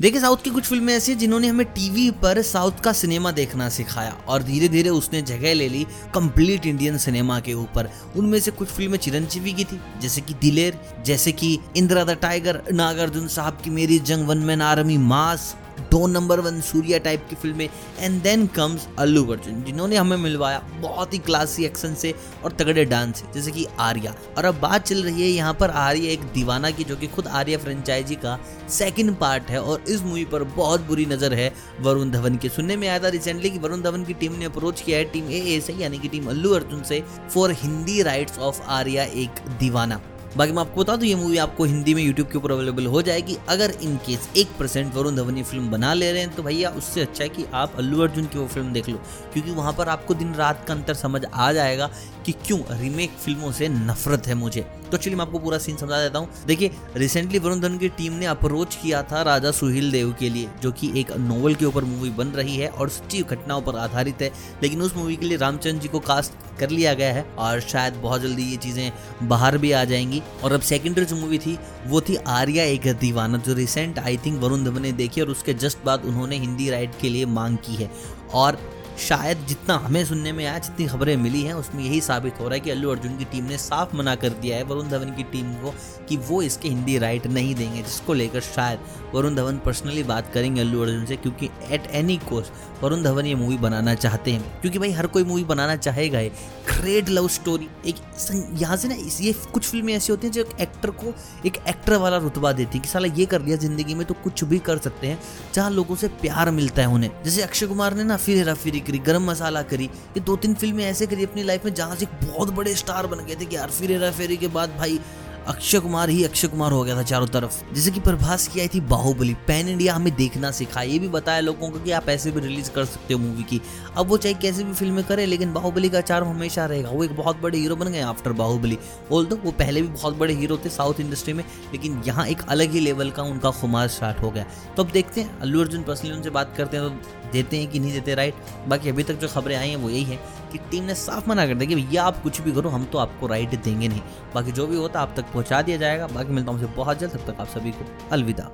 देखिए, साउथ की कुछ फ़िल्में ऐसी हैं जिन्होंने हमें टीवी पर साउथ का सिनेमा देखना सिखाया और धीरे धीरे उसने जगह ले ली कंप्लीट इंडियन सिनेमा के ऊपर। उनमें से कुछ फ़िल्में चिरंजीवी की थी, जैसे कि दिलेर, जैसे कि इंदिरा द टाइगर, नागार्जुन साहब की मेरी जंग वन मैन आर्मी मास दो नंबर वन सूर्या टाइप की फ़िल्में and then comes Allu Arjun, जिन्होंने हमें मिलवाया बहुत ही क्लासी एक्शन से और तगड़े डांस से, जैसे कि आर्या। और अब बात चल रही है यहाँ पर आर्या एक दीवाना की, जो कि खुद आर्या फ्रेंचाइजी का सेकेंड पार्ट है, और इस मूवी पर बहुत बुरी नज़र है वरुण धवन के। सुनने में आया था रिसेंटली कि वरुण धवन की टीम ने अप्रोच किया है टीम ए से, यानी कि टीम अल्लू अर्जुन से for Hindi rights of Arya Ek Deewana. बाकी मैं आपको बता दूँ, ये मूवी आपको हिंदी में यूट्यूब के ऊपर अवेलेबल हो जाएगी। अगर इन केस एक परसेंट वरुण धवन फ़िल्म बना ले रहे हैं तो भैया उससे अच्छा है कि आप अल्लू अर्जुन की वो फ़िल्म देख लो। क्योंकि वहाँ पर आपको दिन रात का अंतर समझ आ जाएगा कि क्यों रीमेक फ़िल्मों से नफरत है मुझे। तो चलिए मैं आपको पूरा सीन समझा देता हूँ। देखिए रिसेंटली वरुण धवन की टीम ने अप्रोच किया था राजा सुहिल देव के लिए, जो कि एक नोवेल के ऊपर मूवी बन रही है और सच्ची घटनाओं पर आधारित है। लेकिन उस मूवी के लिए रामचंद्र जी को कास्ट कर लिया गया है और शायद बहुत जल्दी ये चीज़ें बाहर भी आ जाएँगी। और अब सेकेंडरी जो मूवी थी, वो थी आर्या एक दीवाना, जो recent I think Varun Dhawan ने देखी और उसके जस्ट बाद उन्होंने हिंदी राइट के लिए मांग की है। और शायद जितना हमें सुनने में आया, जितनी खबरें मिली हैं, उसमें यही साबित हो रहा है कि अल्लू अर्जुन की टीम ने साफ़ मना कर दिया है वरुण धवन की टीम को कि वो इसके हिंदी राइट नहीं देंगे, जिसको लेकर शायद वरुण धवन पर्सनली बात करेंगे अल्लू अर्जुन से, क्योंकि at any cost Varun Dhawan ये मूवी बनाना चाहते हैं। क्योंकि भाई, हर कोई मूवी बनाना चाहेगा ही। ग्रेट लव स्टोरी एक यहाँ से ना ये कुछ फ़िल्में ऐसी होती हैं जो एक एक्टर को एक एक्टर वाला रुतबा देती है कि साला ये कर लिया ज़िंदगी में तो कुछ भी कर सकते हैं, जहाँ लोगों से प्यार मिलता है उन्हें। जैसे अक्षय कुमार ने ना, फिर हेरा फेरी करी, गरम मसाला करी, ये दो तीन फ़िल्में ऐसे करी अपनी लाइफ में जहाँ से बहुत बड़े स्टार बन गए थे कि यार फिर हेरा फेरी के बाद भाई अक्षय कुमार ही अक्षय कुमार हो गया था चारों तरफ़। जैसे कि प्रभास की आई थी बाहुबली पैन इंडिया हमें देखना सिखा ये भी बताया लोगों को कि आप ऐसे भी रिलीज़ कर सकते हो मूवी की। अब वो चाहे कैसे भी फ़िल्में करे, लेकिन बाहुबली का चार्म हमेशा रहेगा। वो एक बहुत बड़े हीरो बन गए आफ्टर बाहुबली। बोल दो, वो पहले भी बहुत बड़े हीरो थे साउथ इंडस्ट्री में, लेकिन यहाँ एक अलग ही लेवल का उनका खुमार स्टार्ट हो गया। तो अब देखते हैं, अल्लू अर्जुन पर्सनली उनसे बात करते हैं तो देते हैं कि नहीं देते राइट बाकी अभी तक जो खबरें आई हैं, वो यही है कि टीम ने साफ़ मना कर दिया कि भैया, आप कुछ भी करो, हम तो आपको राइट देंगे नहीं। बाकी जो भी होता आप तक पहुँचा दिया जाएगा। बाकी मिलता हूँ बहुत जल्द, तब तक आप सभी को अलविदा।